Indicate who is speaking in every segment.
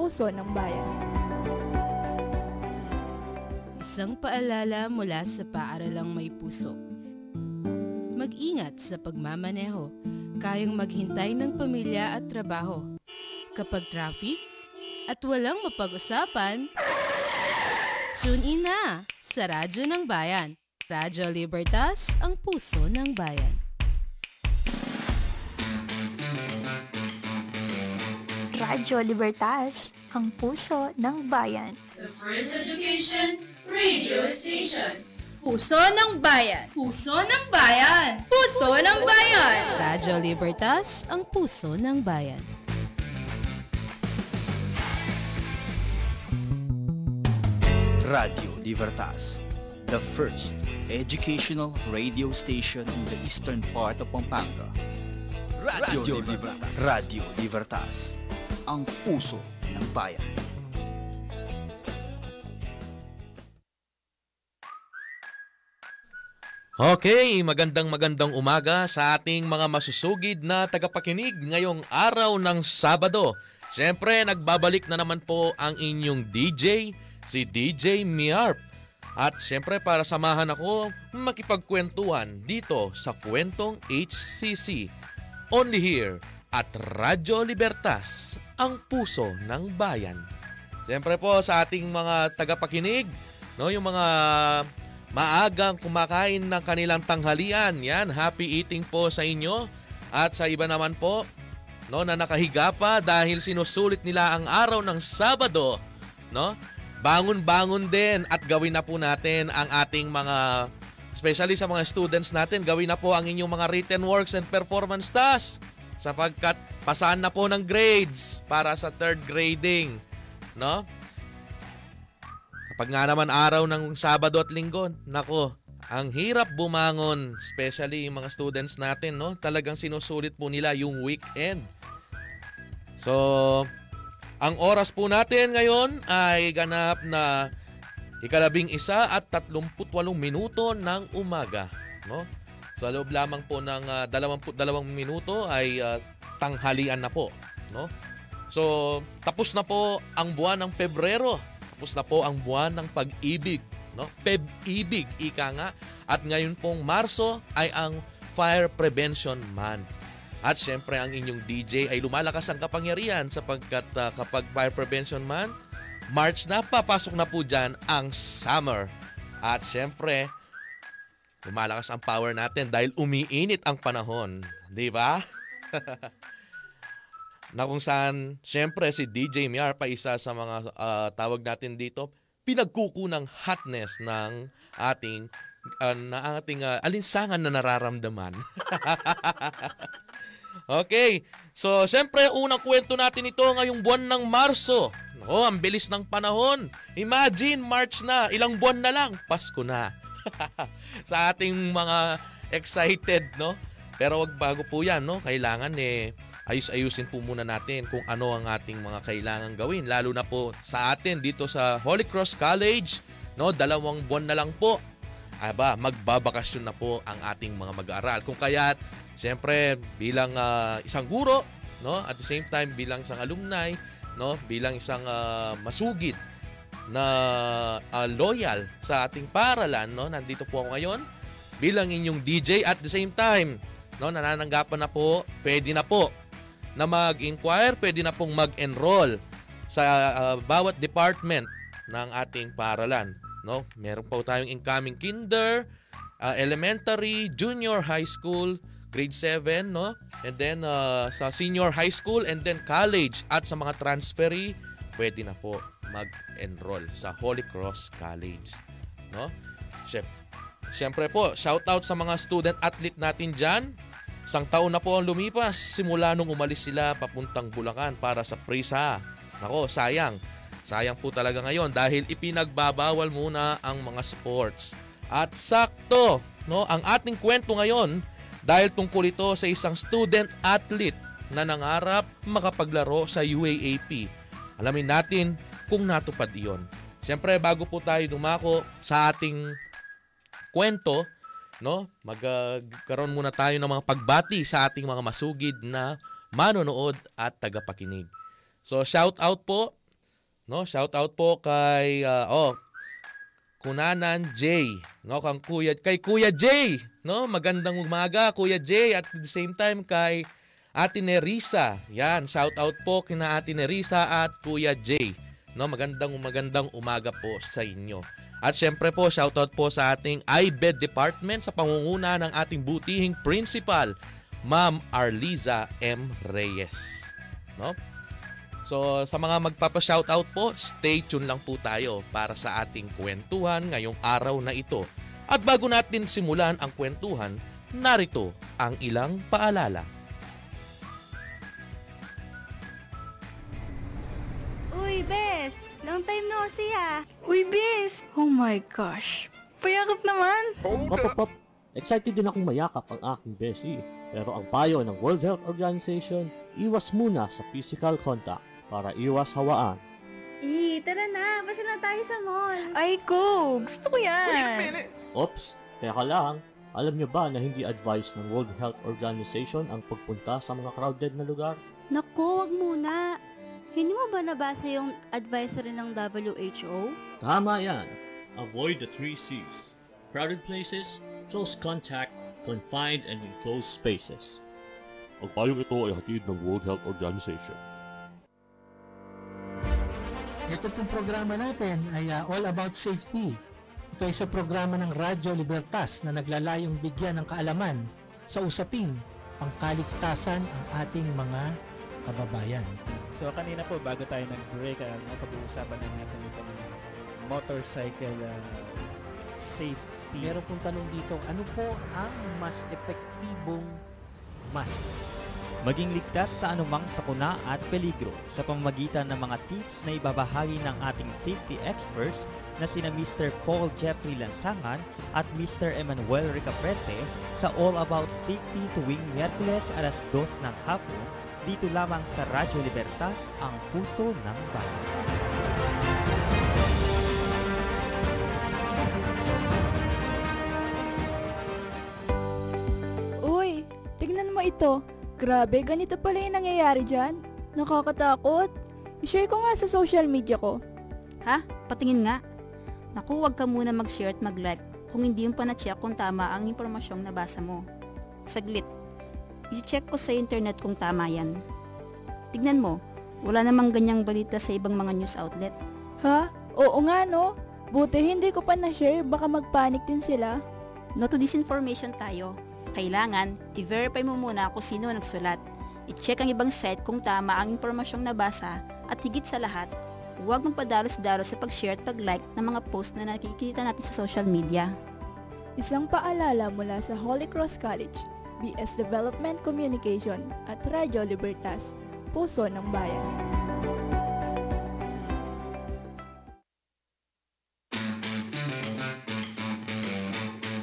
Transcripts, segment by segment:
Speaker 1: puso ng bayan.
Speaker 2: Isang paalala mula sa paaralang may puso. Mag-ingat sa pagmamaneho. Kayang maghintay ng pamilya at trabaho. Kapag traffic at walang mapag-usapan, tune in na sa Radyo ng Bayan. Radyo Libertas, ang puso ng bayan.
Speaker 3: Radyo Libertas, ang puso ng bayan.
Speaker 4: The First Education Radio Station.
Speaker 1: Puso ng bayan.
Speaker 4: Puso ng bayan.
Speaker 1: Puso ng bayan.
Speaker 2: Radyo Libertas, ang puso ng bayan.
Speaker 5: Radio Libertas, the first educational radio station in the eastern part of Pampanga. Radio, Libertas. Radio Libertas, ang puso ng bayan.
Speaker 6: Okay, magandang magandang umaga sa ating mga masusugid na tagapakinig ngayong araw ng Sabado. Siyempre, nagbabalik na naman po ang inyong DJ, si DJ Miarp. At siyempre, para samahan ako makipagkwentuhan dito sa Kwentong HCC. Only here at Radyo Libertas, ang puso ng bayan. Siyempre po sa ating mga tagapakinig, no, yung mga maagang kumakain ng kanilang tanghalian. Yan, happy eating po sa inyo. At sa iba naman po, no, na nakahiga pa dahil sinusulit nila ang araw ng Sabado, no? Bangon-bangon din at gawin na po natin ang ating mga especially sa mga students natin, gawin na po ang inyong mga written works and performance tasks sapagkat pasahan na po ng grades para sa third grading, no? Kapag nga naman araw ng Sabado at Linggo, nako, ang hirap bumangon, especially yung mga students natin, no? Talagang sinusulit po nila yung weekend. So, ang oras po natin ngayon ay ganap na ikalabing isa at 38 minuto ng umaga, no? Sa loob lamang po ng uh, 22 minuto ay uh, tanghalian na po, no? So, tapos na po ang buwan ng Pebrero tapos na po ang buwan ng pag-ibig, no? Peb-ibig, ika nga. At ngayon pong Marso ay ang Fire Prevention Month. At syempre ang inyong DJ ay lumalakas ang kapangyarihan sapagkat uh, kapag Fire Prevention Month, March na, papasok na po dyan ang summer. At syempre, lumalakas ang power natin dahil umiinit ang panahon. Di ba? na kung saan, syempre si DJ Miar pa isa sa mga uh, tawag natin dito, pinagkukunang hotness ng ating uh, na ating uh, alinsangan na nararamdaman. okay. So, syempre, unang kwento natin ito ngayong buwan ng Marso. Oh, ang bilis ng panahon. Imagine, March na. Ilang buwan na lang. Pasko na. sa ating mga excited, no? Pero wag bago po yan, no? Kailangan eh, ayus-ayusin po muna natin kung ano ang ating mga kailangan gawin. Lalo na po sa atin dito sa Holy Cross College, no, dalawang buwan na lang po. Aba, magbabakasyon na po ang ating mga mag-aaral. Kung kaya, siyempre, bilang uh, isang guro, no, at the same time bilang isang alumni, no, bilang isang uh, masugid na uh, loyal sa ating paralan, no, nandito po ako ngayon bilang inyong DJ at the same time, no, nanananggapan na po, pwede na po na mag-inquire, pwede na pong mag-enroll sa uh, bawat department ng ating paralan. No? Meron po tayong incoming kinder, uh, elementary, junior high school, grade 7, no? And then uh, sa senior high school and then college at sa mga transferee, pwede na po mag-enroll sa Holy Cross College, no? Siyempre po, shout out sa mga student athlete natin diyan Isang taon na po ang lumipas simula nung umalis sila papuntang Bulacan para sa Prisa. Nako, sayang. Sayang po talaga ngayon dahil ipinagbabawal muna ang mga sports. At sakto, no, ang ating kwento ngayon dahil tungkol ito sa isang student athlete na nangarap makapaglaro sa UAAP. Alamin natin kung natupad iyon. Siyempre, bago po tayo dumako sa ating kwento, no? Magkaroon muna tayo ng mga pagbati sa ating mga masugid na manonood at tagapakinig. So shout out po No, shout out po kay uh, oh Kunanan J, no, kang Kuya kay Kuya J, no? Magandang umaga Kuya J at at the same time kay Ate Nerisa. Yan, shout out po kina Ate Nerisa at Kuya J. No, magandang magandang umaga po sa inyo. At syempre po, shout out po sa ating IBED department sa pangunguna ng ating butihing principal, Ma'am Arliza M. Reyes. No? So sa mga magpapa-shoutout po, stay tuned lang po tayo para sa ating kwentuhan ngayong araw na ito. At bago natin simulan ang kwentuhan, narito ang ilang paalala.
Speaker 7: Uy, Bes! Long time no see ah!
Speaker 3: Uy, Bis! Oh my gosh! Payakap naman!
Speaker 8: Pop, pop, pop. Excited din akong mayakap ang aking beshi. Pero ang payo ng World Health Organization, iwas muna sa physical contact para iwas hawaan.
Speaker 7: Eh, tara na! Masya na tayo sa mall!
Speaker 3: Ay, ko! Gusto ko yan!
Speaker 8: Oops, teka lang. Alam niyo ba na hindi advised ng World Health Organization ang pagpunta sa mga crowded na lugar?
Speaker 7: Naku, wag muna! Hindi mo ba nabasa yung advisory ng WHO?
Speaker 8: Tama yan. Avoid the three C's. Crowded places, close contact, confined and enclosed spaces. Ang payong ito ay hatid ng World Health Organization.
Speaker 9: Ito pong programa natin ay uh, all about safety. Ito ay sa programa ng Radyo Libertas na naglalayong bigyan ng kaalaman sa usaping pangkaligtasan ang ating mga kababayan.
Speaker 10: So kanina po bago tayo nag-break, uh, napag-uusapan na natin itong uh, motorcycle uh, safety.
Speaker 9: Meron pong tanong dito, ano po ang mas epektibong mask?
Speaker 11: Maging ligtas sa anumang sakuna at peligro sa pamamagitan ng mga tips na ibabahagi ng ating safety experts na sina Mr. Paul Jeffrey Lansangan at Mr. Emmanuel Ricaprete sa All About Safety tuwing Miyerkules alas 2 ng hapon dito lamang sa Radyo Libertas, ang puso ng bayan.
Speaker 12: Uy, tignan mo ito. Grabe, ganito pala yung nangyayari dyan. Nakakatakot. I-share ko nga sa social media ko.
Speaker 7: Ha? Patingin nga. Naku, wag ka muna mag-share at mag-like kung hindi yung pa-check kung tama ang impormasyong nabasa mo. Saglit. I-check ko sa internet kung tama yan. Tignan mo, wala namang ganyang balita sa ibang mga news outlet.
Speaker 12: Ha? Oo nga no. Buti hindi ko pa na-share, baka mag-panic din sila.
Speaker 7: No to disinformation tayo. Kailangan, i-verify mo muna kung sino nagsulat. I-check ang ibang site kung tama ang impormasyong nabasa at higit sa lahat, huwag magpadalos-dalos sa pag-share at pag-like ng mga post na nakikita natin sa social media.
Speaker 12: Isang paalala mula sa Holy Cross College, BS Development Communication at Radyo Libertas, Puso ng Bayan.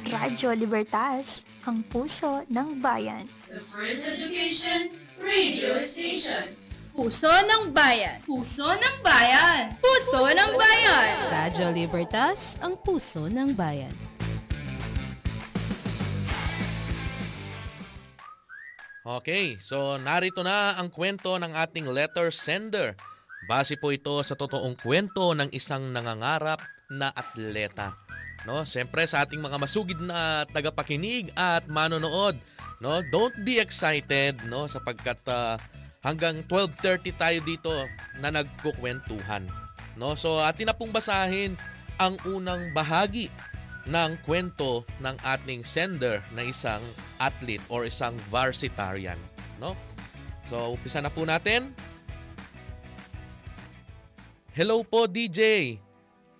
Speaker 3: Radyo Libertas, ang puso ng bayan.
Speaker 4: The First Education Radio Station.
Speaker 1: Puso ng Bayan.
Speaker 4: Puso ng Bayan.
Speaker 1: Puso ng Bayan.
Speaker 2: Radyo Libertas, ang puso ng bayan.
Speaker 6: Okay, so narito na ang kwento ng ating letter sender. Base po ito sa totoong kwento ng isang nangangarap na atleta. No, siyempre sa ating mga masugid na tagapakinig at manonood, no, don't be excited, no, sapagkat uh, hanggang 12:30 tayo dito na nagkukwentuhan. No, so atin na pong basahin ang unang bahagi ng kwento ng ating sender na isang athlete or isang varsitarian, no? So, umpisa na po natin. Hello po DJ.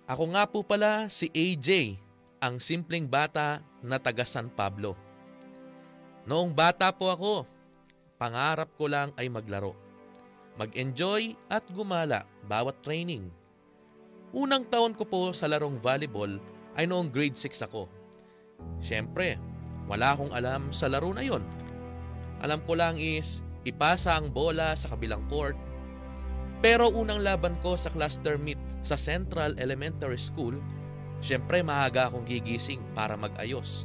Speaker 6: Ako nga po pala si AJ, ang simpleng bata na taga San Pablo. Noong bata po ako, pangarap ko lang ay maglaro. Mag-enjoy at gumala bawat training. Unang taon ko po sa larong volleyball ay noong grade 6 ako. Siyempre, wala akong alam sa laro na yon. Alam ko lang is ipasa ang bola sa kabilang court. Pero unang laban ko sa cluster meet sa Central Elementary School, siyempre maaga akong gigising para mag-ayos.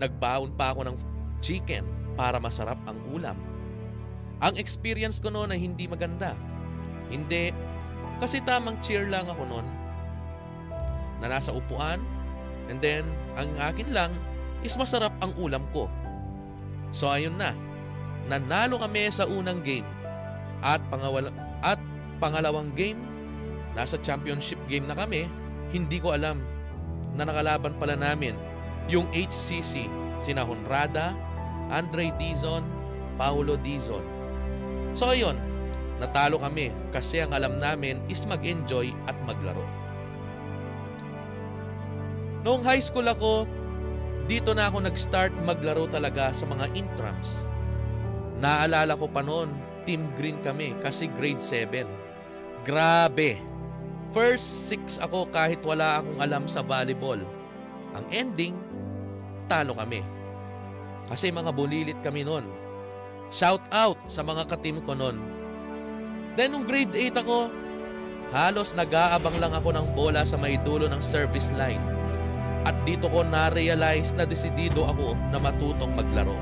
Speaker 6: Nagbaon pa ako ng chicken para masarap ang ulam. Ang experience ko noon ay hindi maganda. Hindi Kasi tamang cheer lang ako noon na nasa upuan and then ang akin lang is masarap ang ulam ko. So ayun na, nanalo kami sa unang game at, pangawala, at pangalawang game, nasa championship game na kami, hindi ko alam na nakalaban pala namin yung HCC, sina Honrada, Andre Dizon, Paulo Dizon. So ayun, natalo kami kasi ang alam namin is mag-enjoy at maglaro. Noong high school ako, dito na ako nag-start maglaro talaga sa mga intrams. Naalala ko pa noon, Team Green kami kasi grade 7. Grabe! First six ako kahit wala akong alam sa volleyball. Ang ending, talo kami. Kasi mga bulilit kami noon. Shout out sa mga katim ko noon. Then nung grade 8 ako, halos nag-aabang lang ako ng bola sa may dulo ng service line. At dito ko na-realize na desidido ako na matutong maglaro.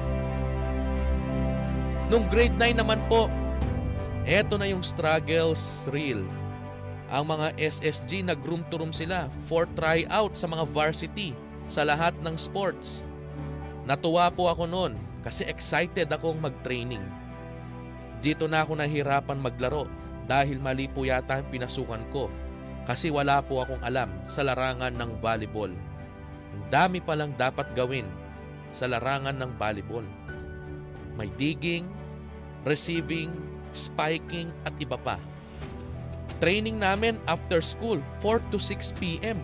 Speaker 6: Nung grade 9 naman po, eto na yung struggles real. Ang mga SSG nag-room to room sila for tryout sa mga varsity sa lahat ng sports. Natuwa po ako noon kasi excited akong mag-training. Dito na ako nahirapan maglaro dahil mali po yata ang pinasukan ko kasi wala po akong alam sa larangan ng volleyball. Ang dami palang dapat gawin sa larangan ng volleyball. May digging, receiving, spiking at iba pa. Training namin after school, 4 to 6 p.m.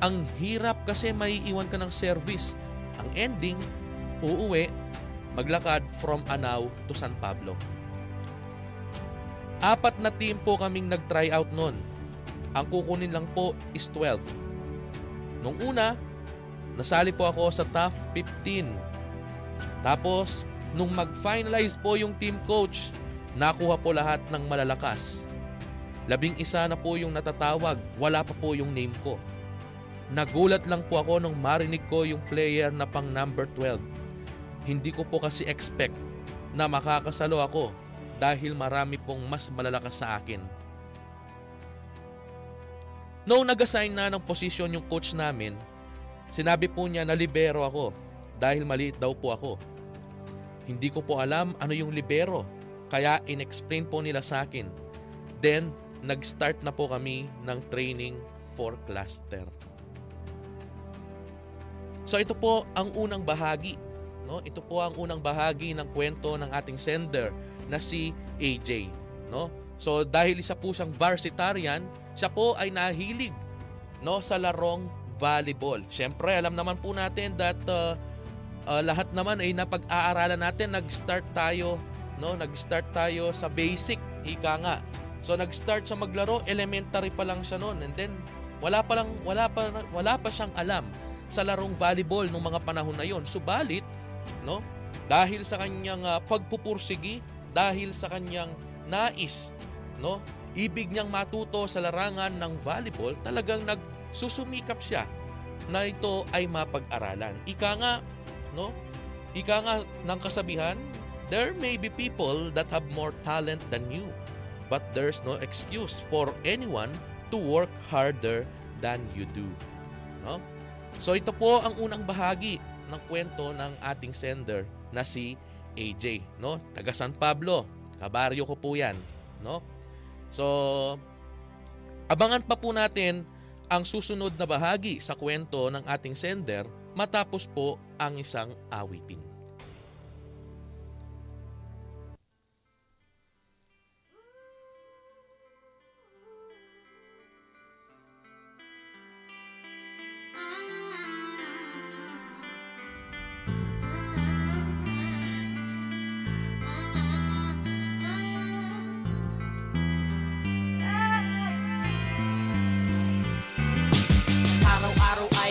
Speaker 6: Ang hirap kasi may iwan ka ng service. Ang ending, uuwi, maglakad from Anao to San Pablo. Apat na team po kaming nag-try out noon. Ang kukunin lang po is 12. Nung una, nasali po ako sa top 15. Tapos, nung mag-finalize po yung team coach, nakuha po lahat ng malalakas. Labing isa na po yung natatawag, wala pa po yung name ko. Nagulat lang po ako nung marinig ko yung player na pang number 12. Hindi ko po kasi expect na makakasalo ako dahil marami pong mas malalakas sa akin. Noong nag-assign na ng posisyon yung coach namin, sinabi po niya na libero ako dahil maliit daw po ako. Hindi ko po alam ano yung libero, kaya in-explain po nila sa akin. Then, nag-start na po kami ng training for cluster. So ito po ang unang bahagi. No? Ito po ang unang bahagi ng kwento ng ating sender na si AJ. No? So dahil isa po siyang varsitarian, siya po ay nahilig no, sa larong volleyball. Siyempre, alam naman po natin that uh, uh, lahat naman ay napag-aaralan natin, nag-start tayo, no? Nag-start tayo sa basic, ika nga. So nag-start sa maglaro, elementary pa lang siya noon and then wala pa lang wala pa wala pa siyang alam sa larong volleyball nung mga panahon na yon. Subalit, no? Dahil sa kanyang uh, pagpupursigi, dahil sa kanyang nais, no? Ibig niyang matuto sa larangan ng volleyball, talagang nagsusumikap siya na ito ay mapag-aralan. Ika nga, no? Ika nga ng kasabihan, there may be people that have more talent than you, but there's no excuse for anyone to work harder than you do. No? So ito po ang unang bahagi ng kwento ng ating sender na si AJ, no? Taga San Pablo, kabaryo ko po 'yan, no? So abangan pa po natin ang susunod na bahagi sa kwento ng ating sender matapos po ang isang awitin.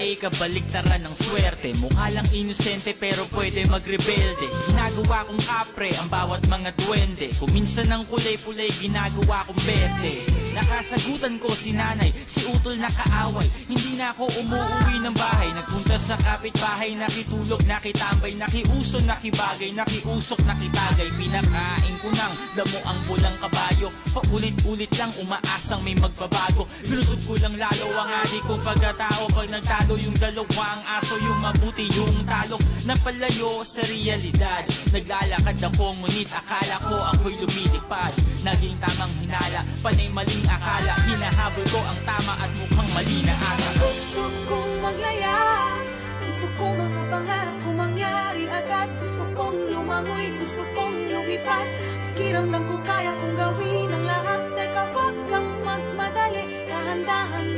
Speaker 13: Araw-araw ay May kabaliktaran ng swerte. Mukha lang inosente pero pwede magrebelde. Ginagawa kong kapre ang bawat mga duwende. Kung minsan ng kulay-pulay ginagawa kong berde. Nakasagutan ko si nanay, si utol na kaaway. Hindi na ako umuwi ng bahay. Nagpunta sa kapitbahay, nakitulog, nakitambay Nakiuso, nakibagay, nakiusok, nakitagay Pinakain ko ng damo ang pulang kabayo. Paulit-ulit lang umaasang may magbabago. Binusog ko lang lalo ang adik kong pagkatao. Pag nagtalo yung dalawang aso Yung mabuti yung talo Napalayo sa realidad. Naglalakad ako ngunit akala ko ako'y lumilipad. Naging tamang hinala, panay maling akala. Hinahabol ko ang tama at mukhang mali na ata
Speaker 14: Gusto kong maglaya Gusto ko mga pangarap ko mangyari agad. Gusto kong lumangoy, gusto kong lumipad. Pakiramdam ko kaya kong gawin ang lahat. Teka wag kang magmadali. Dahan-dahan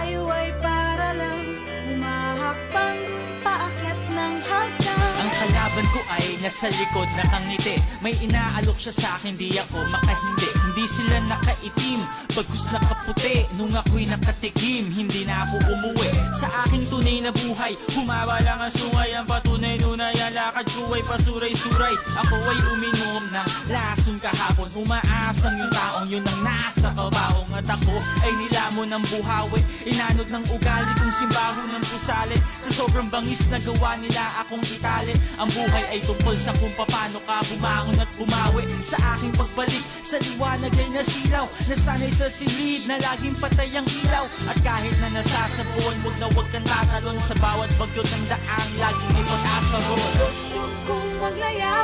Speaker 14: Tayo ay para lang Humahakbang Paakyat ng hagdan.
Speaker 13: Ang kalaban ko ay nasa likod nakangiti May inaalok siya sa akin, di ako makahindi Hindi sila nakaitim, bagkus nakaputi Nung ako'y nakatikim, hindi na ako umuwi. Sa aking tunay na buhay, humaba lang ang sungay. Ang patunay nunay, ang lakad ko ay pasuray-suray. Ako ay uminom ng lasong kahapon. Umaasang yung taong yun ang nasa kabaong At ako ay nilamon ng buhawi. Inanod ng ugali kong simbaho ng pusali. Sa sobrang bangis na gawa nila akong itali. Ang buhay ay tungkol sa kung paano ka bumangon at bumawi. Sa aking pagbalik sa liwanag ay nasilaw Nasanay sa silid na laging patay ang ilaw. At kahit na nasasabuan, wag na wag kang tatalon. Sa bawat bagyo ng daang, laging may pag-asa roon
Speaker 14: Gusto kong maglaya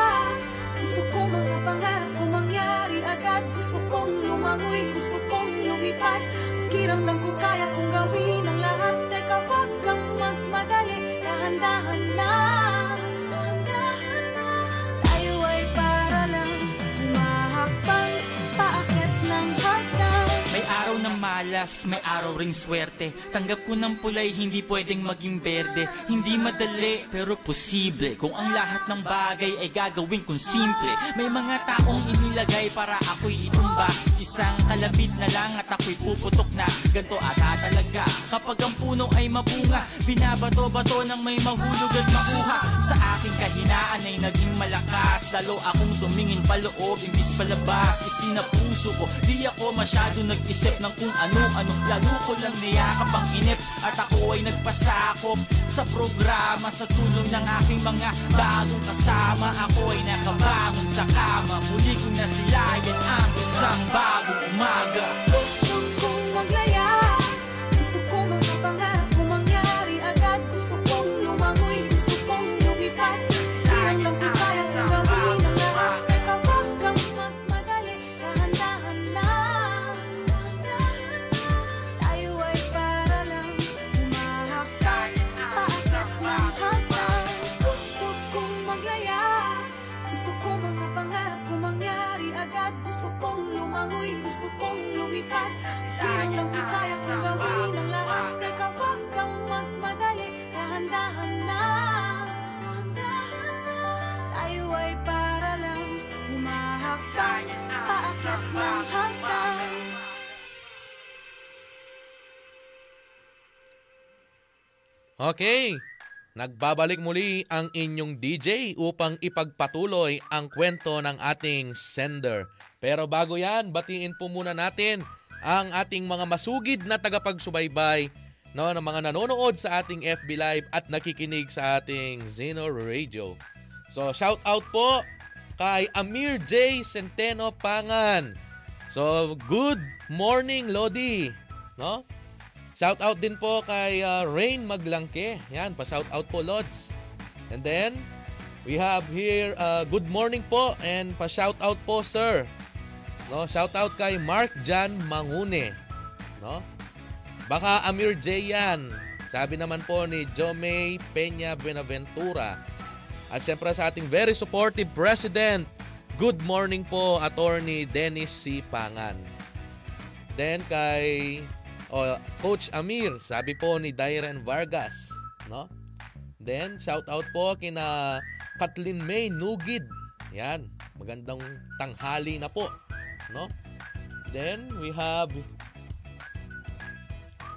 Speaker 14: Gusto ko mga pangarap ko mangyari agad. Gusto kong lumangoy, gusto kong lumipad. Pakiramdam ko kaya kong gawin ang lahat. Teka wag kang magmadali. Na Dahan-dahan ng
Speaker 13: malas, may araw ring swerte. Tanggap ko ng pulay, hindi pwedeng maging berde. Hindi madali, pero posible. Kung ang lahat ng bagay ay gagawin kong simple. May mga taong inilagay para ako'y itumba. Isang kalabit na lang at ako'y puputok na. Ganto ata talaga. Kapag ang puno ay mabunga Binabato-bato ng may mahulog at makuha. Sa aking kahinaan ay naging malakas. Lalo akong tumingin paloob, imbis palabas. Isinapuso ko, di ako masyado nag-isip ng kung ano-ano Lalo ko lang niyakap ang inip At ako ay nagpasakop sa programa Sa tulong ng aking mga bagong kasama. Ako ay nakabangon sa kama. Muli ko na silayan ang isang bagong umaga.
Speaker 14: Gusto kong
Speaker 6: Okay, nagbabalik muli ang inyong DJ upang ipagpatuloy ang kwento ng ating sender. Pero bago yan, batiin po muna natin ang ating mga masugid na tagapagsubaybay no, ng mga nanonood sa ating FB Live at nakikinig sa ating Zeno Radio. So, shout out po kay Amir J. Centeno Pangan. So, good morning, Lodi. No? Shout out din po kay uh, Rain Maglangke. Yan, pa-shout out po, Lods. And then, we have here, uh, good morning po and pa-shout out po, sir. No, shout out kay Mark Jan Mangune. No? Baka Amir J yan. Sabi naman po ni Jomay Peña Benaventura. At siyempre sa ating very supportive president, good morning po, Attorney Dennis C. Pangan. Then kay o Coach Amir, sabi po ni Dairen Vargas, no? Then shout out po kina Kathleen May Nugid. Yan, magandang tanghali na po, no? Then we have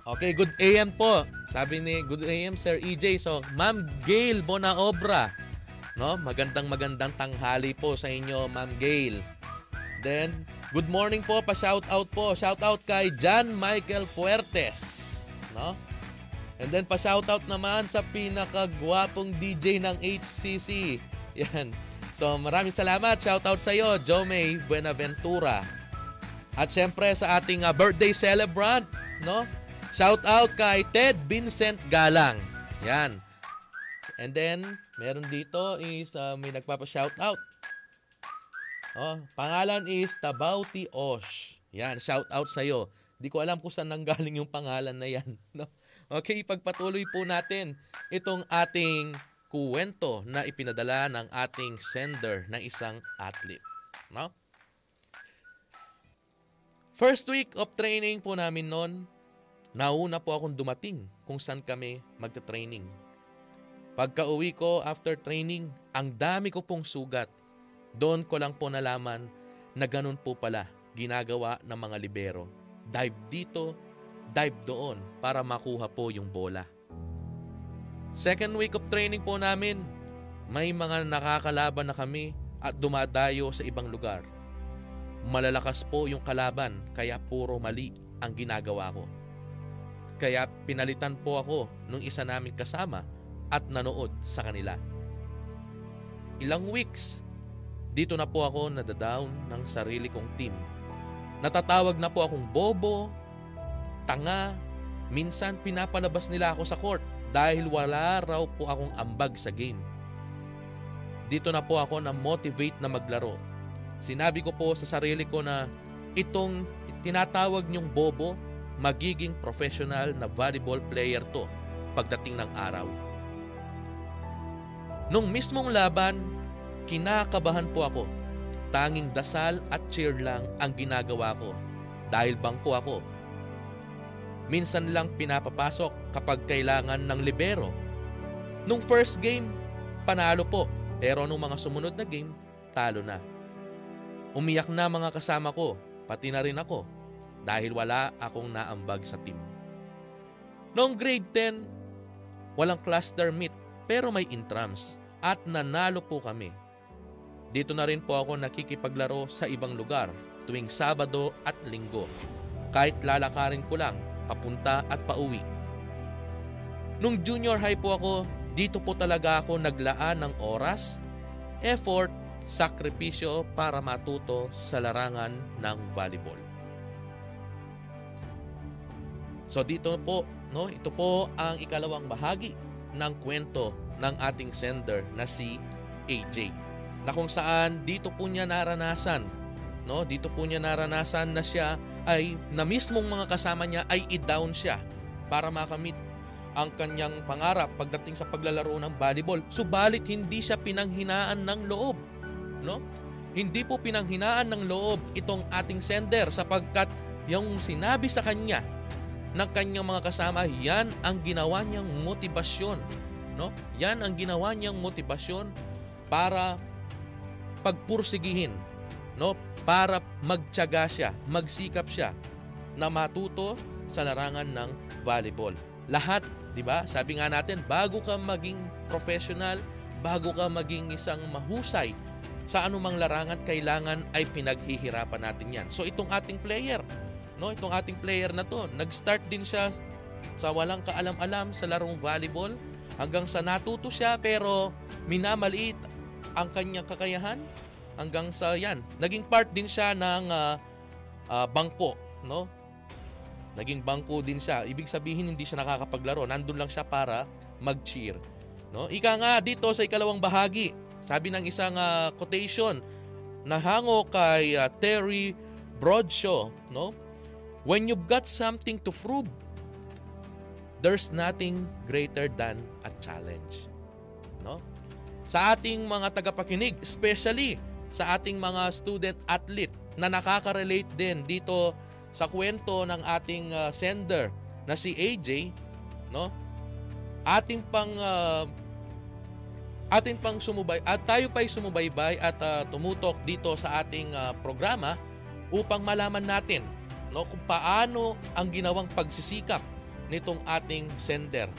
Speaker 6: Okay, good AM po. Sabi ni good AM Sir EJ. So, Ma'am Gail Bonaobra. No? Magandang magandang tanghali po sa inyo, Ma'am Gail. Then, good morning po, pa-shout out po. Shout out kay John Michael Fuertes. No? And then, pa-shout out naman sa pinakagwapong DJ ng HCC. Yan. So, maraming salamat. Shout out sa iyo, Jomay Buenaventura. At syempre sa ating uh, birthday celebrant, no? Shout out kay Ted Vincent Galang. Yan. And then, meron dito is uh, may nagpapa-shout out. Oh, pangalan is Tabauti Osh. Yan, shout out sa iyo. Di ko alam kung saan nanggaling yung pangalan na yan, no? Okay, pagpatuloy po natin itong ating kuwento na ipinadala ng ating sender na isang athlete, no? First week of training po namin noon, nauna po akong dumating kung saan kami magta-training. Pagka uwi ko after training, ang dami ko pong sugat. Doon ko lang po nalaman na ganun po pala ginagawa ng mga libero. Dive dito, dive doon para makuha po yung bola. Second week of training po namin, may mga nakakalaban na kami at dumadayo sa ibang lugar. Malalakas po yung kalaban kaya puro mali ang ginagawa ko. Kaya pinalitan po ako nung isa namin kasama at nanood sa kanila. Ilang weeks, dito na po ako nadadown ng sarili kong team. Natatawag na po akong bobo, tanga, minsan pinapalabas nila ako sa court dahil wala raw po akong ambag sa game. Dito na po ako na motivate na maglaro. Sinabi ko po sa sarili ko na itong tinatawag niyong bobo, magiging professional na volleyball player to pagdating ng araw. Nung mismong laban, kinakabahan po ako. Tanging dasal at cheer lang ang ginagawa ko dahil bangko ako. Minsan lang pinapapasok kapag kailangan ng libero. Nung first game, panalo po. Pero nung mga sumunod na game, talo na. Umiyak na mga kasama ko, pati na rin ako, dahil wala akong naambag sa team. Noong grade 10, walang cluster meet pero may intrams at nanalo po kami. Dito na rin po ako nakikipaglaro sa ibang lugar tuwing Sabado at Linggo. Kahit lalakarin ko lang papunta at pauwi. Nung junior high po ako, dito po talaga ako naglaan ng oras, effort, sakripisyo para matuto sa larangan ng volleyball. So dito po, no, ito po ang ikalawang bahagi ng kwento ng ating sender na si AJ. Na kung saan dito po niya naranasan, no, dito po niya naranasan na siya ay na mismong mga kasama niya ay i-down siya para makamit ang kanyang pangarap pagdating sa paglalaro ng volleyball. Subalit hindi siya pinanghinaan ng loob, no? Hindi po pinanghinaan ng loob itong ating sender sapagkat yung sinabi sa kanya ng kanyang mga kasama, yan ang ginawa niyang motibasyon, no? Yan ang ginawa niyang motibasyon para pagpursigihin, no? Para magtiyaga siya, magsikap siya na matuto sa larangan ng volleyball. Lahat, 'di ba? Sabi nga natin, bago ka maging professional, bago ka maging isang mahusay sa anumang larangan, kailangan ay pinaghihirapan natin 'yan. So itong ating player, no, itong ating player na 'to, nag-start din siya sa walang kaalam-alam sa larong volleyball hanggang sa natuto siya pero minamaliit ang kanyang kakayahan hanggang sa yan. Naging part din siya ng uh, uh, bangko, no? Naging bangko din siya. Ibig sabihin hindi siya nakakapaglaro. Nandun lang siya para mag-cheer. No? Ika nga dito sa ikalawang bahagi, sabi ng isang uh, quotation na hango kay uh, Terry Bradshaw, no? When you've got something to prove, there's nothing greater than a challenge. No? Sa ating mga tagapakinig, especially sa ating mga student athlete na nakaka-relate din dito sa kwento ng ating uh, sender na si AJ, no? Ating pang uh, atin pang sumubay at tayo pa'y sumubaybay at uh, tumutok dito sa ating uh, programa upang malaman natin no kung paano ang ginawang pagsisikap nitong ating sender,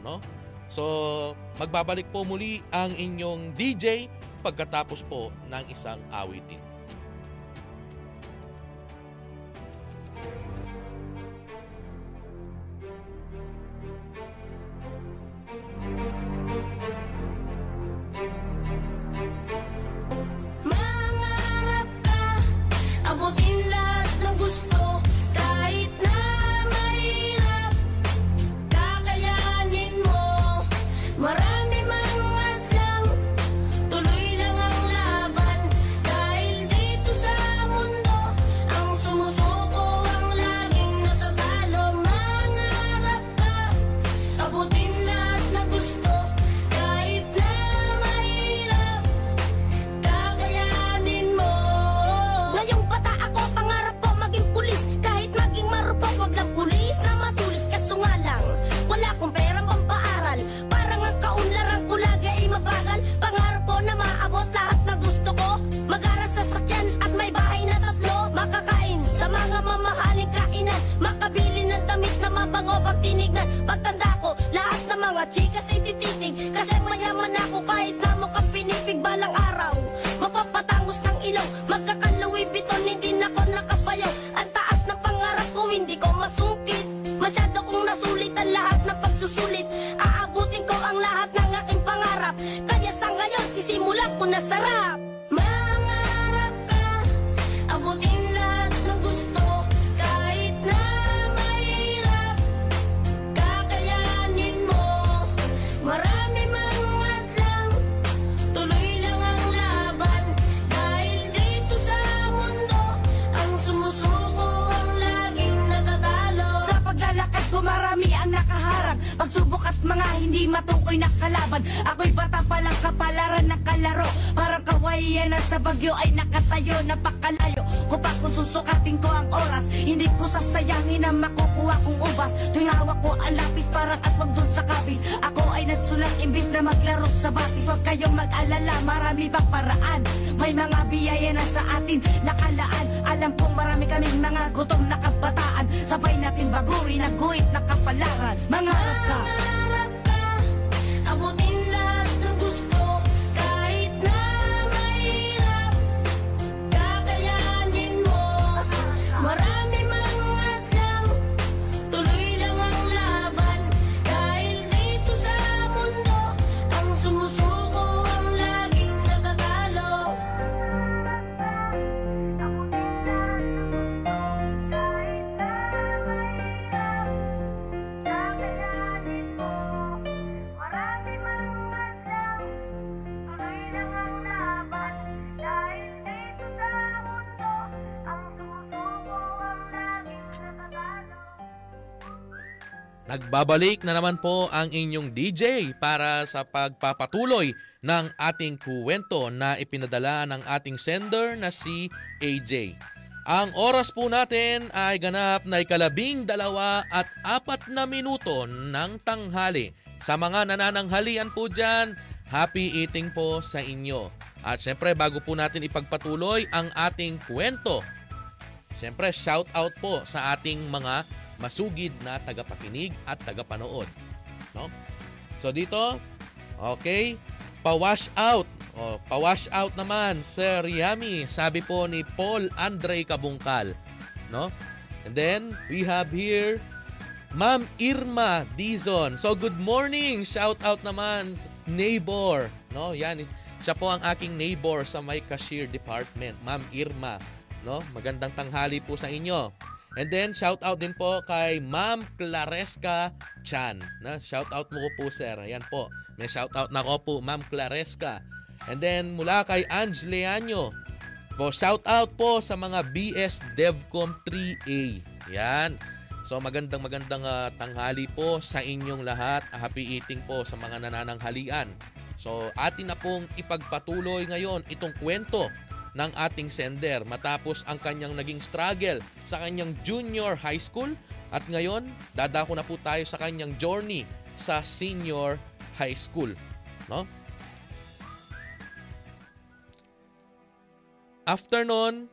Speaker 6: no? So, magbabalik po muli ang inyong DJ pagkatapos po ng isang awitin. Nagbabalik na naman po ang inyong DJ para sa pagpapatuloy ng ating kuwento na ipinadala ng ating sender na si AJ. Ang oras po natin ay ganap na ikalabing dalawa at apat na minuto ng tanghali. Sa mga nanananghalian po dyan, happy eating po sa inyo. At syempre bago po natin ipagpatuloy ang ating kwento, syempre shout out po sa ating mga masugid na tagapakinig at tagapanood. No? So dito, okay, pa-wash out. O, pa-wash out naman, Sir Yami. Sabi po ni Paul Andre Kabungkal. No? And then, we have here Ma'am Irma Dizon. So good morning. Shout out naman neighbor, no? Yan siya po ang aking neighbor sa my cashier department, Ma'am Irma, no? Magandang tanghali po sa inyo. And then shout out din po kay Ma'am Claresca Chan. Na shout out mo po sir. Ayan po. May shout out na ko po Ma'am Claresca. And then mula kay Ange. Po shout out po sa mga BS Devcom 3A. Yan. So magandang magandang uh, tanghali po sa inyong lahat. Happy eating po sa mga nanananghalian. So atin na pong ipagpatuloy ngayon itong kwento ng ating sender matapos ang kanyang naging struggle sa kanyang junior high school at ngayon dadako na po tayo sa kanyang journey sa senior high school. No? After nun,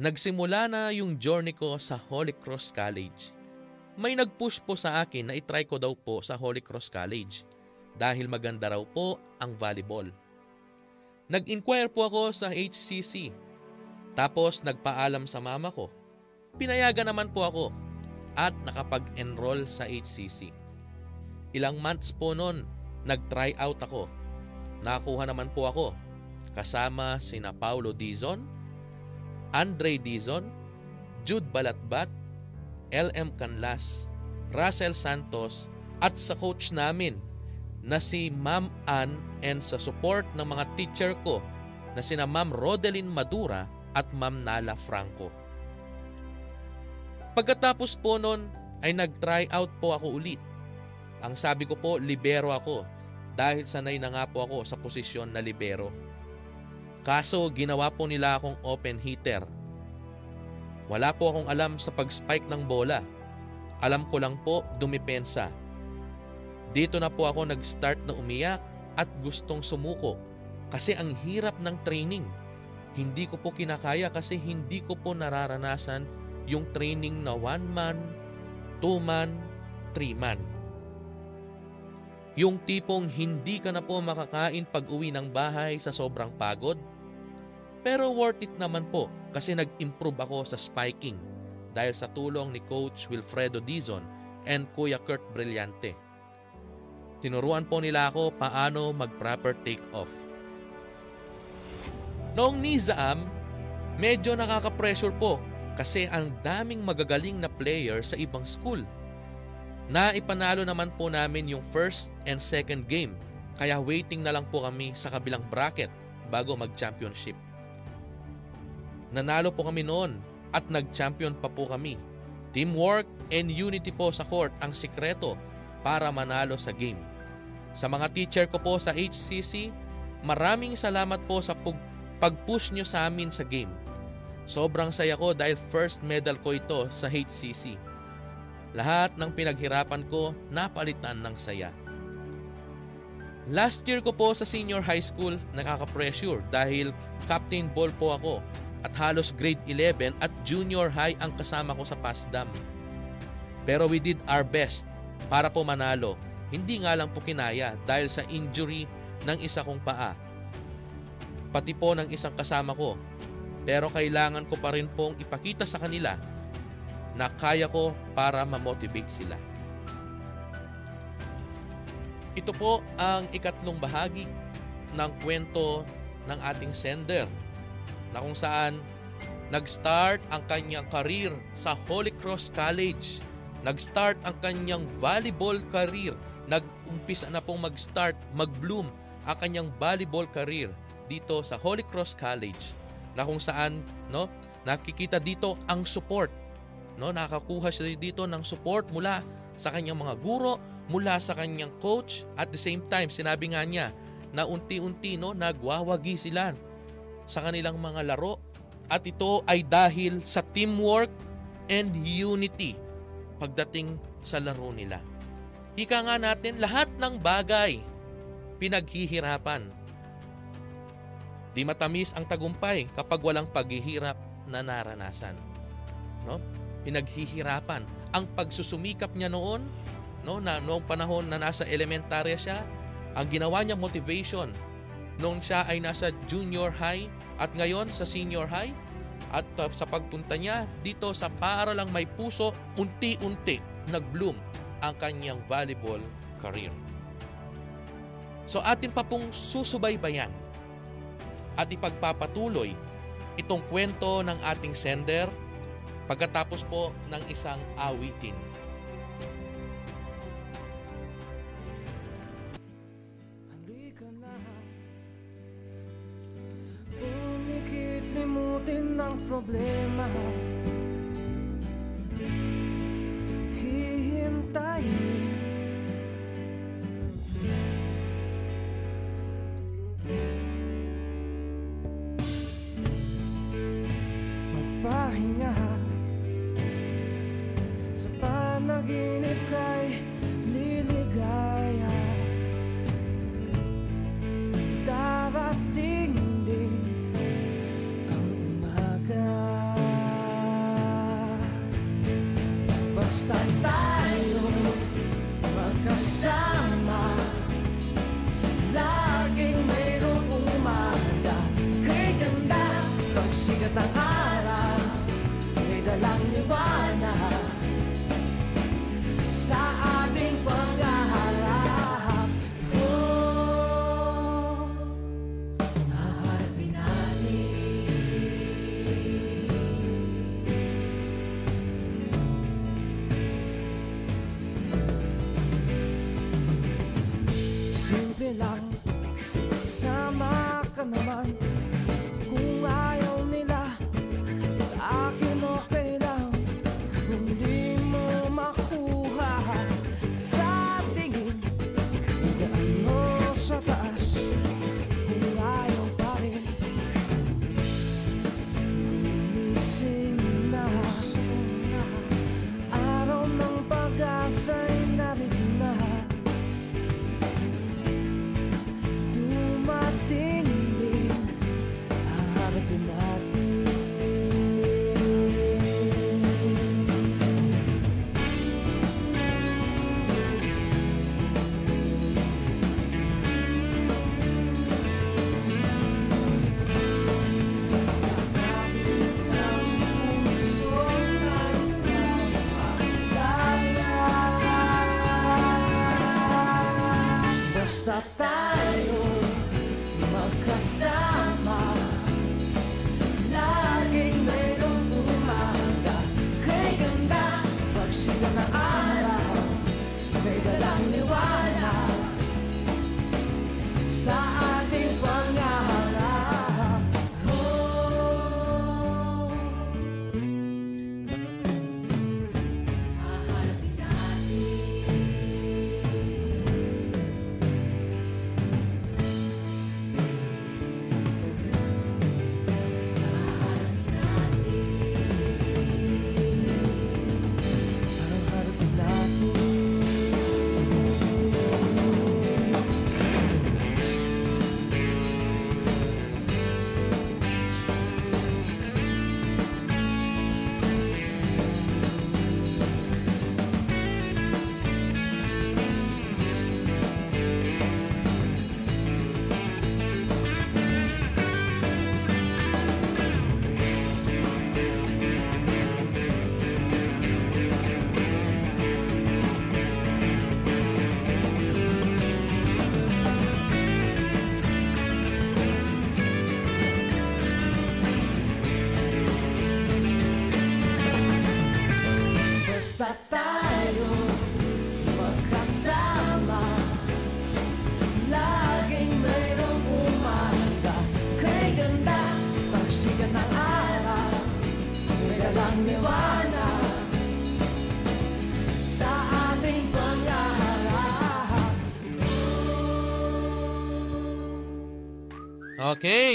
Speaker 6: nagsimula na yung journey ko sa Holy Cross College. may nag-push po sa akin na itry ko daw po sa Holy Cross College dahil maganda raw po ang volleyball. Nag-inquire po ako sa HCC. Tapos nagpaalam sa mama ko. Pinayagan naman po ako at nakapag-enroll sa HCC. Ilang months po noon, nag-try out ako. Nakakuha naman po ako kasama sina Paulo Dizon, Andre Dizon, Jude Balatbat, LM Canlas, Russell Santos at sa coach namin na si Ma'am Ann and sa support ng mga teacher ko na sina Ma'am Rodelyn Madura at Ma'am Nala Franco. Pagkatapos po nun ay nag-try out po ako ulit. Ang sabi ko po, libero ako dahil sanay na nga po ako sa posisyon na libero. Kaso ginawa po nila akong open hitter wala po akong alam sa pag-spike ng bola. Alam ko lang po dumipensa. Dito na po ako nag-start na umiyak at gustong sumuko kasi ang hirap ng training. Hindi ko po kinakaya kasi hindi ko po nararanasan yung training na one man, two man, three man. Yung tipong hindi ka na po makakain pag uwi ng bahay sa sobrang pagod, pero worth it naman po kasi nag-improve ako sa spiking dahil sa tulong ni Coach Wilfredo Dizon and Kuya Kurt Brillante. Tinuruan po nila ako paano mag-proper take-off. Noong Nizaam, medyo nakaka-pressure po kasi ang daming magagaling na player sa ibang school. Naipanalo naman po namin yung first and second game kaya waiting na lang po kami sa kabilang bracket bago mag-championship. Nanalo po kami noon at nag-champion pa po kami. Teamwork and unity po sa court ang sikreto para manalo sa game. Sa mga teacher ko po sa HCC, maraming salamat po sa pag-push nyo sa amin sa game. Sobrang saya ko dahil first medal ko ito sa HCC. Lahat ng pinaghirapan ko napalitan ng saya. Last year ko po sa senior high school nakaka-pressure dahil captain ball po ako at halos grade 11 at junior high ang kasama ko sa PASDAM. Pero we did our best para po manalo. Hindi nga lang po kinaya dahil sa injury ng isa kong paa. Pati po ng isang kasama ko. Pero kailangan ko pa rin pong ipakita sa kanila na kaya ko para ma-motivate sila. Ito po ang ikatlong bahagi ng kwento ng ating sender na kung saan nag-start ang kanyang career sa Holy Cross College. Nag-start ang kanyang volleyball career. Nag-umpisa na pong mag-start, mag-bloom ang kanyang volleyball career dito sa Holy Cross College na kung saan no nakikita dito ang support no nakakuha siya dito ng support mula sa kanyang mga guro mula sa kanyang coach at the same time sinabi nga niya na unti-unti no nagwawagi sila sa kanilang mga laro at ito ay dahil sa teamwork and unity pagdating sa laro nila. Ika nga natin, lahat ng bagay pinaghihirapan. Di matamis ang tagumpay kapag walang paghihirap na naranasan. No? Pinaghihirapan. Ang pagsusumikap niya noon, no, na noong panahon na nasa elementarya siya, ang ginawa niya motivation noong siya ay nasa junior high at ngayon sa senior high at uh, sa pagpunta niya dito sa para lang may puso, unti-unti nag-bloom ang kanyang volleyball career. So atin pa pong susubaybayan at ipagpapatuloy itong kwento ng ating sender pagkatapos po ng isang awitin.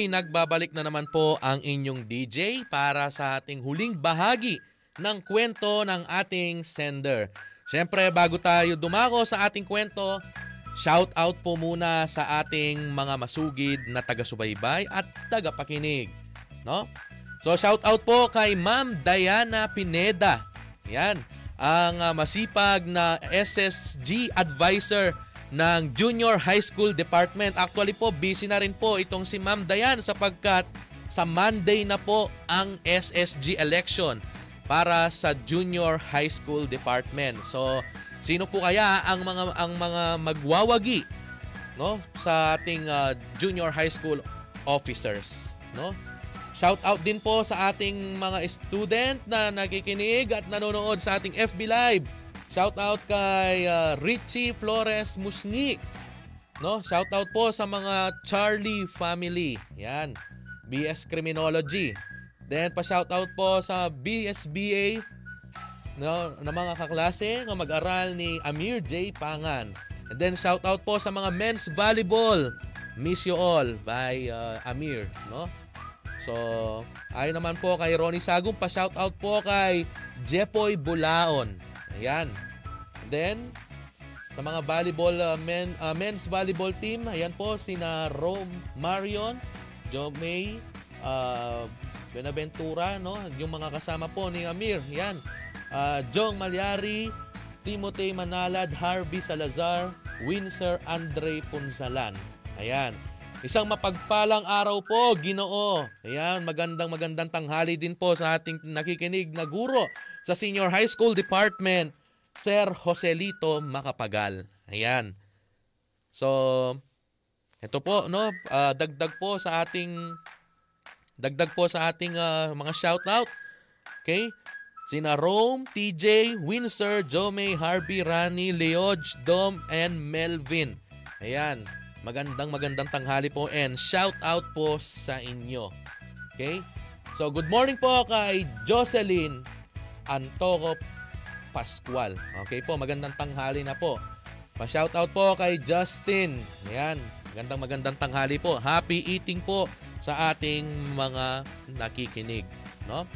Speaker 6: Nagbabalik na naman po ang inyong DJ para sa ating huling bahagi ng kwento ng ating sender. Siyempre, bago tayo dumako sa ating kwento, shout out po muna sa ating mga masugid na taga-subaybay at taga-pakinig. No? So, shout out po kay Ma'am Diana Pineda. Yan, ang ah, masipag na SSG advisor ng Junior High School Department. Actually po, busy na rin po itong si Ma'am Dayan sapagkat sa Monday na po ang SSG election para sa Junior High School Department. So, sino po kaya ang mga ang mga magwawagi no sa ating ah, Junior High School officers, no? Shout out din po sa ating mga student na nakikinig at nanonood sa ating FB Live. Shout out kay ah, Richie Flores Musni. No, shout out po sa mga Charlie family. Yan. BS Criminology. Then pa shout out po sa BSBA no, na mga kaklase na mag-aral ni Amir J. Pangan. And then shout out po sa mga men's volleyball. Miss you all by uh, Amir, no? So, ayon naman po kay Ronnie Sagum, pa shout out po kay Jepoy Bulaon. Ayan. Then sa mga volleyball uh, men, uh, men's volleyball team, ayan po sina Rome Marion, Jo May, uh, Benaventura, no? Yung mga kasama po ni Amir, yan. Uh, Jong Malyari, Timothy Manalad, Harvey Salazar, Windsor Andre Punsalan. Ayan. Isang mapagpalang araw po, Ginoo. Ayan, magandang magandang tanghali din po sa ating nakikinig na guro sa Senior High School Department, Sir Joselito Makapagal. Ayan. So, ito po, no, uh, dagdag po sa ating dagdag po sa ating uh, mga shoutout. Okay? Sina Rome, TJ, Windsor, Jome, Harvey, Rani, Leoj, Dom, and Melvin. Ayan. Magandang magandang tanghali po and shout out po sa inyo. Okay? So good morning po kay Jocelyn Antoco Pascual. Okay po, magandang tanghali na po. Pa-shout out po kay Justin. Ayan, magandang magandang tanghali po. Happy eating po sa ating mga nakikinig, no?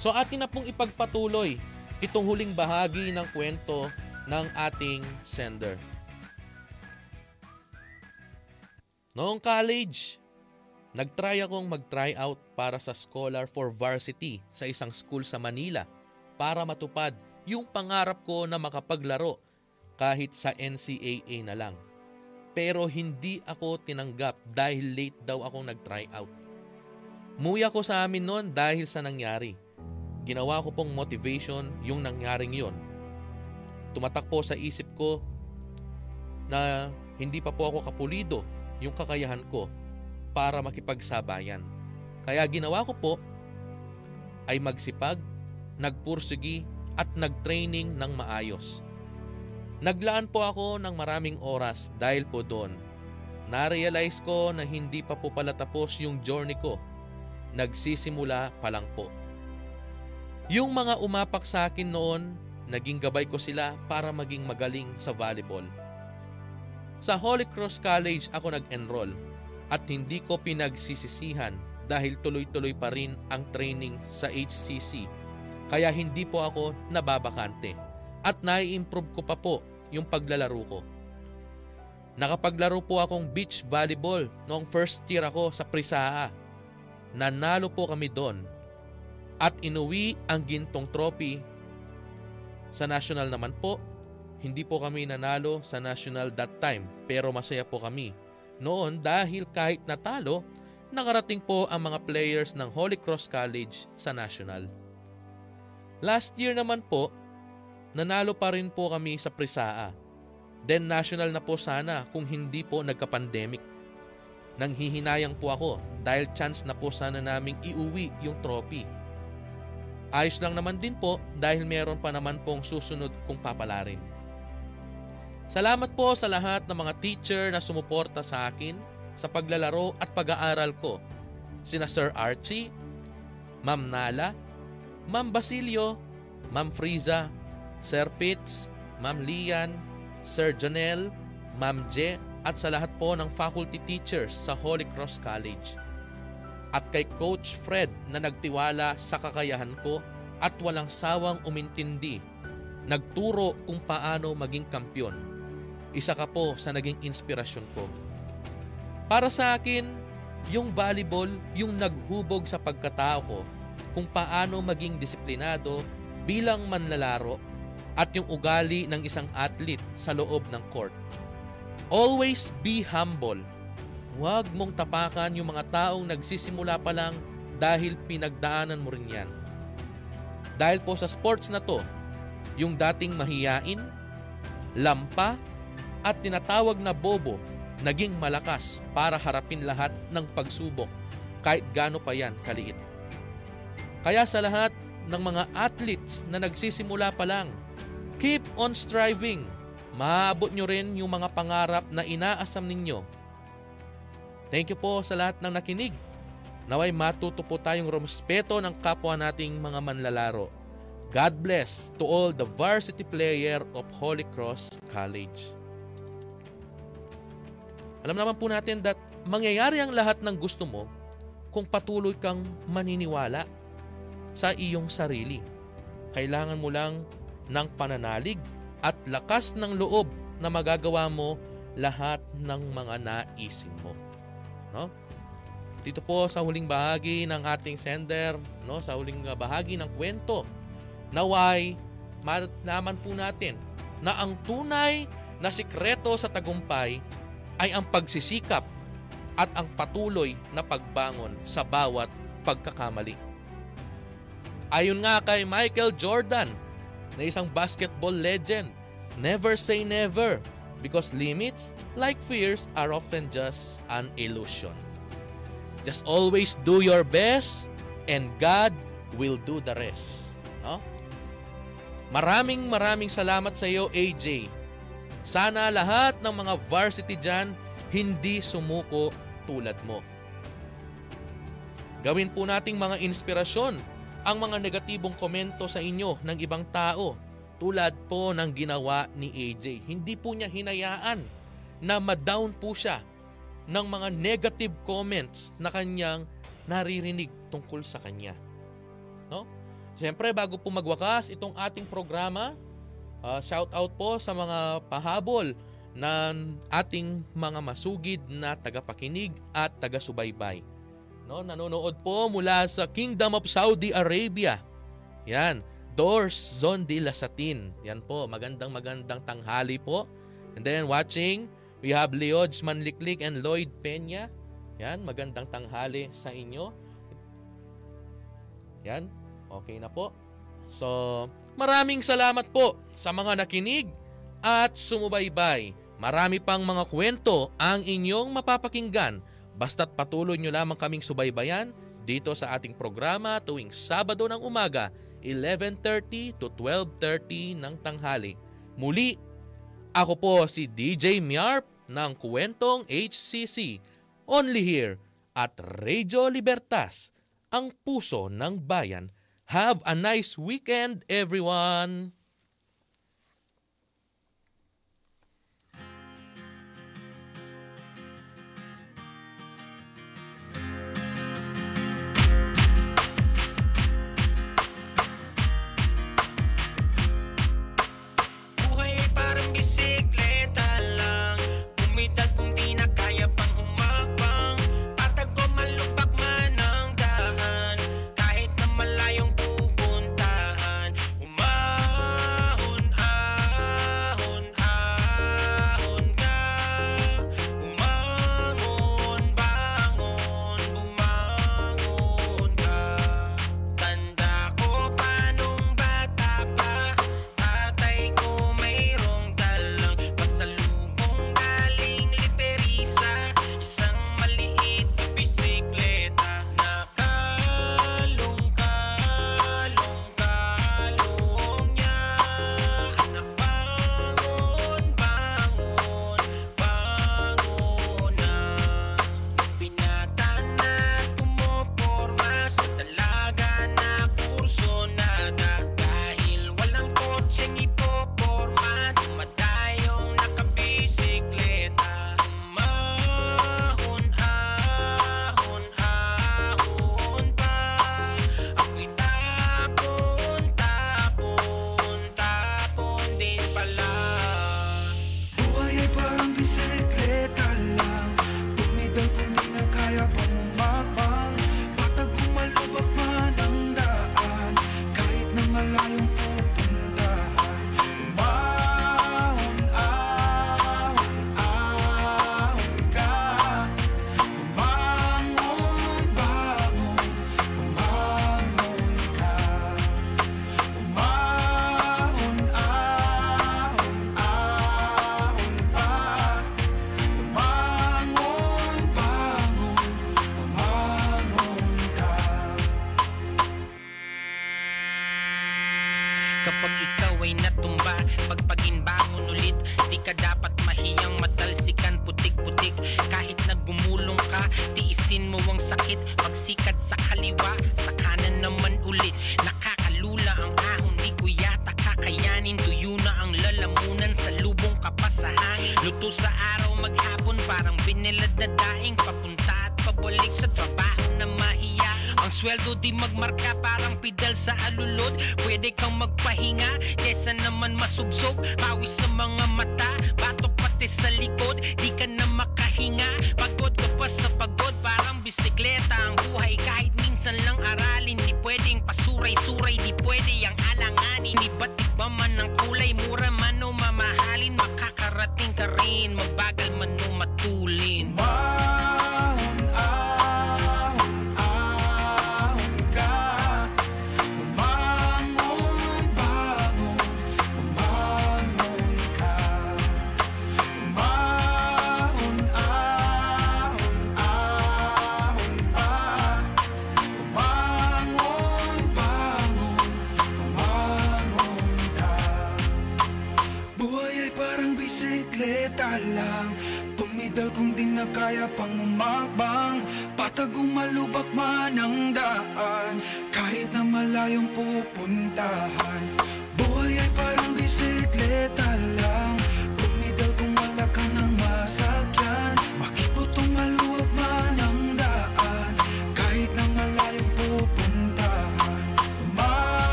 Speaker 6: So atin na pong ipagpatuloy itong huling bahagi ng kwento ng ating sender. Noong college, nagtry akong mag-try out para sa Scholar for Varsity sa isang school sa Manila para matupad yung pangarap ko na makapaglaro kahit sa NCAA na lang. Pero hindi ako tinanggap dahil late daw akong nag-try out. Muya ko sa amin noon dahil sa nangyari ginawa ko pong motivation yung nangyaring yon. Tumatak po sa isip ko na hindi pa po ako kapulido yung kakayahan ko para makipagsabayan. Kaya ginawa ko po ay magsipag, nagpursigi at nagtraining ng maayos. Naglaan po ako ng maraming oras dahil po doon. Na-realize ko na hindi pa po pala tapos yung journey ko. Nagsisimula pa lang po. Yung mga umapak sa akin noon, naging gabay ko sila para maging magaling sa volleyball. Sa Holy Cross College ako nag-enroll at hindi ko pinagsisisihan dahil tuloy-tuloy pa rin ang training sa HCC kaya hindi po ako nababakante at nai-improve ko pa po yung paglalaro ko. Nakapaglaro po akong beach volleyball noong first year ako sa Prisaa. Nanalo po kami doon at inuwi ang gintong trophy. Sa national naman po, hindi po kami nanalo sa national that time pero masaya po kami. Noon dahil kahit natalo, nakarating po ang mga players ng Holy Cross College sa national. Last year naman po, nanalo pa rin po kami sa Prisaa. Then national na po sana kung hindi po nagka-pandemic. Nanghihinayang po ako dahil chance na po sana naming iuwi yung trophy Ayos lang naman din po dahil meron pa naman pong susunod kong papalarin. Salamat po sa lahat ng mga teacher na sumuporta sa akin sa paglalaro at pag-aaral ko. Sina Sir Archie, Ma'am Nala, Ma'am Basilio, Ma'am Friza, Sir Pitts, Ma'am Lian, Sir Janelle, Ma'am Je, at sa lahat po ng faculty teachers sa Holy Cross College at kay Coach Fred na nagtiwala sa kakayahan ko at walang sawang umintindi. Nagturo kung paano maging kampyon. Isa ka po sa naging inspirasyon ko. Para sa akin, yung volleyball yung naghubog sa pagkatao ko kung paano maging disiplinado bilang manlalaro at yung ugali ng isang athlete sa loob ng court. Always be humble Huwag mong tapakan yung mga taong nagsisimula pa lang dahil pinagdaanan mo rin yan. Dahil po sa sports na to, yung dating mahiyain, lampa, at tinatawag na bobo naging malakas para harapin lahat ng pagsubok kahit gaano pa yan kaliit. Kaya sa lahat ng mga athletes na nagsisimula pa lang, keep on striving. Maabot nyo rin yung mga pangarap na inaasam ninyo Thank you po sa lahat ng nakinig. Naway matuto po tayong rumespeto ng kapwa nating mga manlalaro. God bless to all the varsity player of Holy Cross College. Alam naman po natin that mangyayari ang lahat ng gusto mo kung patuloy kang maniniwala sa iyong sarili. Kailangan mo lang ng pananalig at lakas ng loob na magagawa mo lahat ng mga naisin mo no? Dito po sa huling bahagi ng ating sender, no, sa huling bahagi ng kwento, naway malaman po natin na ang tunay na sikreto sa tagumpay ay ang pagsisikap
Speaker 15: at ang patuloy na pagbangon sa bawat pagkakamali. Ayon nga kay Michael Jordan, na isang basketball legend, never say never because limits, like fears, are often just an illusion. Just always do your best and God will do the rest. No? Maraming maraming salamat sa iyo, AJ. Sana lahat ng mga varsity dyan hindi sumuko tulad mo. Gawin po nating mga inspirasyon ang mga negatibong komento sa inyo ng ibang tao tulad po ng ginawa ni AJ. Hindi po niya hinayaan na ma-down po siya ng mga negative comments na kanyang naririnig tungkol sa kanya. No? Siyempre, bago po magwakas itong ating programa, uh, shout out po sa mga pahabol ng ating mga masugid na tagapakinig at taga-subaybay. No, nanonood po mula sa Kingdom of Saudi Arabia. Yan, Doors Zone de la Satin. Yan po, magandang magandang tanghali po. And then watching, we have Leodge Manliklik and Lloyd Peña. Yan, magandang tanghali sa inyo. Yan, okay na po. So, maraming salamat po sa mga nakinig at sumubaybay. Marami pang mga kwento ang inyong mapapakinggan Basta't patuloy nyo lamang kaming subaybayan dito sa ating programa tuwing Sabado ng umaga, 11.30 to 12.30 ng tanghali. Muli, ako po si DJ Miarp ng Kwentong HCC, only here at Radio Libertas, ang puso ng bayan. Have a nice weekend, everyone!